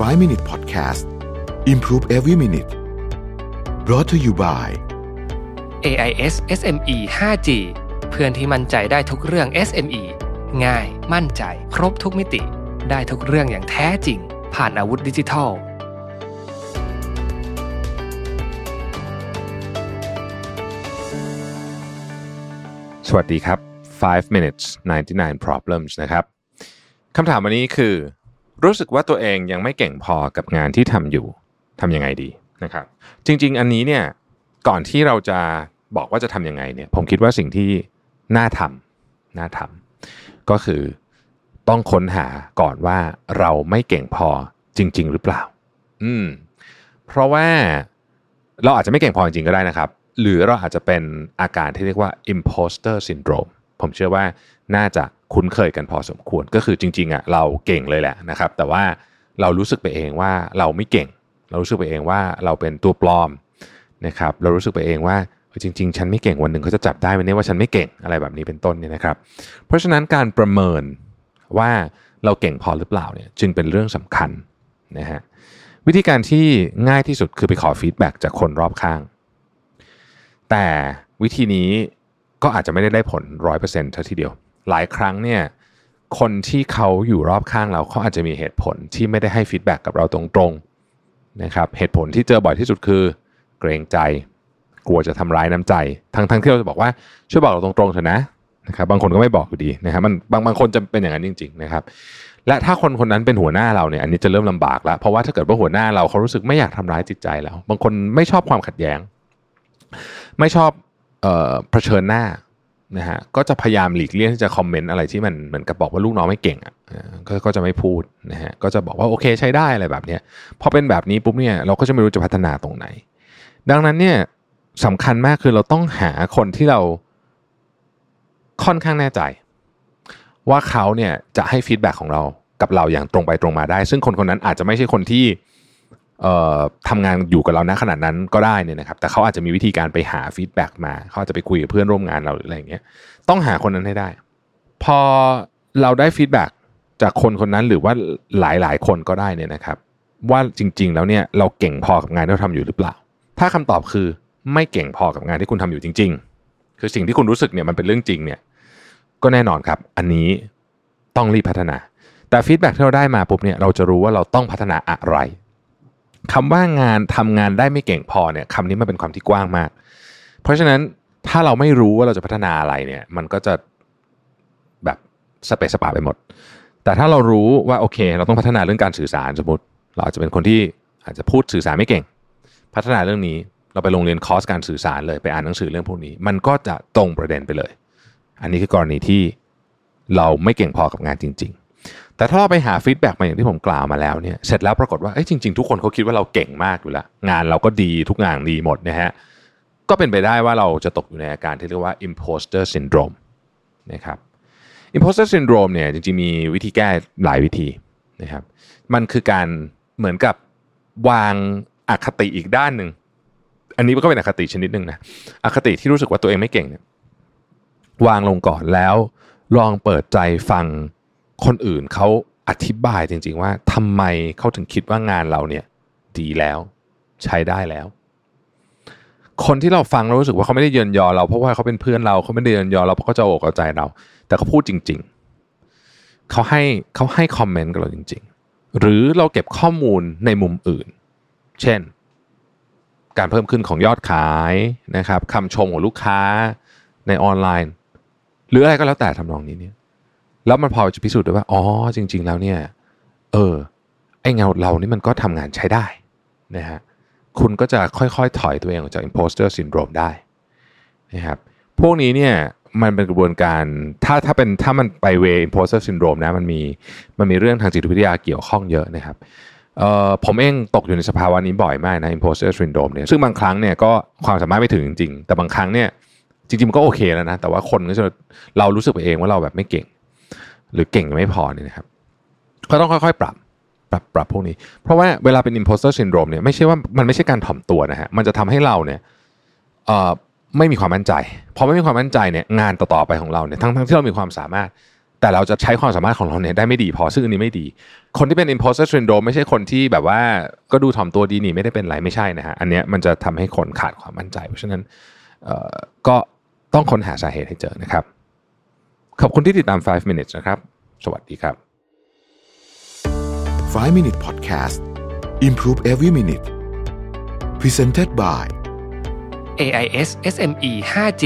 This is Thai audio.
5 Minute Podcast Improve Every Minute brought to you by AIS SME 5G เพื่อนที่มั่นใจได้ทุกเรื่อง SME ง่าย มั่นใจ ครบทุกมิติ ได้ทุกเรื่องอย่างแท้จริง ผ่านอาวุธดิจิทัล สวัสดีครับ 5 minutes 99 problems นะครับ คำถามวันนี้คือ รู้สึกว่าตัวเองยังไม่เก่งพอกับงานที่ทำอยู่ทำยังไงดีนะครับ จริง ๆ อันนี้เนี่ยก่อนที่เราจะบอกว่าจะทำยังไงเนี่ย ผมคิดว่าสิ่งที่น่าทำน่าทำก็คือต้องค้นหาก่อนว่าเราไม่เก่งพอจริง ๆ หรือเปล่า อืม เพราะว่าเราอาจจะไม่เก่งพอจริงๆก็ได้นะครับ หรือเราอาจจะเป็นอาการที่เรียกว่า imposter syndrome ผมเชื่อว่า น่าจะคุ้นเคยกันพอสมควรก็คือจริงๆอะเราเก่งเลยแหละนะครับ แต่ว่าเรารู้สึกไปเองว่าเราไม่เก่ง เรารู้สึกไปเองว่าเราเป็นตัวปลอมนะครับเรารู้สึกไปเองว่าจริง ๆ ฉันไม่เก่งวันหนึ่งเขาจะจับได้วันนี้ว่าฉันไม่เก่งอะไรแบบนี้เป็นต้นเนี่ยนะครับ เพราะฉะนั้นการประเมินว่าเราเก่งพอหรือเปล่าเนี่ยจึงเป็นเรื่องสำคัญนะฮะวิธีการที่ง่ายที่สุดคือไปขอ feedback จากคนรอบข้าง แต่วิธีนี้ก็อาจจะไม่ได้ได้ผลร้อยเปอร์เซ็นต์ทีเดียว หลายครั้งเนี่ยคนที่เขาอยู่รอบข้างเราเขาอาจจะมีเหตุผลที่ไม่ได้ให้ feedback กับเราตรงๆนะครับเหตุผลที่เจอบ่อยที่สุดคือ เกรงใจ กลัวจะทำร้ายน้ำใจ ทั้งทั้งที่เราจะบอกว่าช่วยบอกเราตรงๆเถอะนะนะครับบางคนก็ไม่บอกอยู่ดีนะครับมันบางบางคนจะเป็นอย่างนั้นจริง ๆนะครับ และถ้าคนคนนั้นเป็นหัวหน้าเราเนี่ยอันนี้จะเริ่มลำบากแล้วเพราะว่าถ้าเกิดว่าหัวหน้าเราเขารู้สึกไม่อยากทำร้ายจิตใจเราบางคนไม่ชอบความขัดแย้ง ไม่ชอบเอ่อเผชิญหน้า นะฮะก็จะพยายามหลีกเลี่ยงที่จะคอมเมนต์อะไรที่มันเหมือนกับบอกว่าลูกน้องไม่เก่งอะก็ก็จะไม่พูดนะฮะก็จะบอกว่าโอเคใช้ได้อะไรแบบเนี้ยพอเป็นแบบนี้ปุ๊บเนี่ยเราก็จะไม่รู้จะพัฒนาตรงไหน ดังนั้นเนี่ยสำคัญมากคือเราต้องหาคนที่เราค่อนข้างแน่ใจ ว่าเขาเนี่ยจะให้ feedback ของเรากับเราอย่างตรงไปตรงมาได้ ซึ่งคนคนนั้นอาจจะไม่ใช่คนที่ ทำงานอยู่กับเราณขณะนั้นก็ได้เนี่ยนะครับ แต่เขาอาจจะมีวิธีการไปหา feedback มาเขาอาจจะไปคุยกับเพื่อนร่วมงานเราหรืออะไรอย่างเงี้ยต้องหาคนนั้นให้ได้ พอเราได้ feedback จากคนคนนั้นหรือว่าหลายๆ คนก็ได้เนี่ยนะครับ ว่าจริง ๆ แล้วเนี่ยเราเก่งพอกับงานที่เราทำอยู่หรือเปล่า ถ้าคำตอบคือไม่เก่งพอกับงานที่คุณทำอยู่จริง ๆ คือสิ่งที่คุณรู้สึกเนี่ยมันเป็นเรื่องจริงเนี่ย ก็แน่นอนครับ อันนี้ต้องรีบพัฒนา แต่ feedback ที่เราได้มาปุ๊บเนี่ยเราจะรู้ว่าเราต้องพัฒนาอะไร คำว่างานทำงานได้ไม่เก่งพอเนี่ยคำนี้มันเป็นความที่กว้างมาก เพราะฉะนั้นถ้าเราไม่รู้ว่าเราจะพัฒนาอะไรเนี่ยมันก็จะแบบสะเปะสะปะไปหมด แต่ถ้าเรารู้ว่าโอเค เราต้องพัฒนาเรื่องการสื่อสารสมมติ เราอาจจะเป็นคนที่อาจจะพูดสื่อสารไม่เก่ง พัฒนาเรื่องนี้เราไปลงเรียนคอร์สการสื่อสารเลยไปอ่านหนังสือเรื่องพวกนี้ มันก็จะตรงประเด็นไปเลย อันนี้คือกรณีที่เราไม่เก่งพอกับงานจริง ๆ แต่ถ้าเราไปหา feedback มาอย่างที่ผมกล่าวมาแล้วเนี่ยเสร็จแล้วปรากฏว่าเอ้ยจริง ๆ ทุกคนเขาคิดว่าเราเก่งมากอยู่แล้ว งานเราก็ดีทุกงานดีหมดนะฮะก็เป็นไปได้ว่าเราจะตกอยู่ในอาการที่เรียกว่า imposter syndrome นะครับ imposter syndrome เนี่ยจริงๆมีวิธีแก้หลายวิธีนะครับมันคือการเหมือนกับวางอคติอีกด้านหนึ่ง อันนี้ก็เป็นอคติชนิดหนึ่งนะอคติที่รู้สึกว่าตัวเองไม่เก่งเนี่ยวางลงก่อนแล้วลองเปิดใจฟัง คนอื่นเขาอธิบายจริง ๆ ว่าทำไมเขาถึงคิดว่างานเราเนี่ย ดีแล้ว ใช้ได้แล้ว คนที่เราฟังเรารู้สึกว่าเขาไม่ได้เยินยอเราเพราะว่าเขาเป็นเพื่อนเราเขาไม่ได้เยินยอเราเพราะเขาจะโอกเอาใจเรา แต่เขาพูดจริง ๆเขาให้เขาให้คอมเมนต์กับเราจริง ๆ หรือเราเก็บข้อมูลในมุมอื่น เช่น การเพิ่มขึ้นของยอดขายนะครับคำชมของลูกค้าในออนไลน์ หรืออะไรก็แล้วแต่ทำนองนี้เนี่ย แล้วมันพอจะพิสูจน์ได้ว่า อ๋อ จริง ๆ แล้วเนี่ย เออ ไอ้เงาเรานี่มันก็ทำงานใช้ได้นะฮะ คุณก็จะค่อย ๆ ถอยตัวเองออกจาก imposter syndrome ได้นะครับ พวกนี้เนี่ยมันเป็นกระบวนการถ้าถ้าเป็นถ้ามันไปเว imposter syndrome นะมันมีมันมีเรื่องทางจิตวิทยาเกี่ยวข้องเยอะนะครับเอ่อผมเองตกอยู่ในสภาวะนี้บ่อยมากนะ imposter syndrome เนี่ยซึ่งบางครั้งเนี่ยก็ความสามารถไม่ถึงจริง ๆ แต่บางครั้งเนี่ยจริงๆมันก็โอเคแล้วนะ แต่ว่าคนก็จะเรารู้สึกไปเองว่าเราแบบไม่เก่ง หรือเก่งไม่พอเนี่ยนะครับก็ต้องค่อยๆ ปรับปรับปรับพวกนี้ เพราะว่าเวลาเป็น imposter syndrome เนี่ยไม่ใช่ว่ามันไม่ใช่การถ่อมตัวนะฮะมันจะทำให้เราเนี่ยไม่มีความมั่นใจพอไม่มีความมั่นใจเนี่ยงานต่อๆไปของเราเนี่ยทั้งๆที่เรามีความสามารถ แต่เราจะใช้ความสามารถของเราเนี่ยได้ไม่ดีพอซึ่งอันนี้ไม่ดี คนที่เป็น imposter syndrome ไม่ใช่คนที่แบบว่าก็ดูถ่อมตัวดีนี่ไม่ได้เป็นไรไม่ใช่นะฮะอันเนี้ยมันจะทำให้คนขาดความมั่นใจ เพราะฉะนั้นก็ต้องค้นหาสาเหตุให้เจอนะครับ ขอบคุณที่ติดตาม 5 minutes นะครับ สวัสดีครับ 5 Minutes podcast improve every minute presented by AIS SME 5G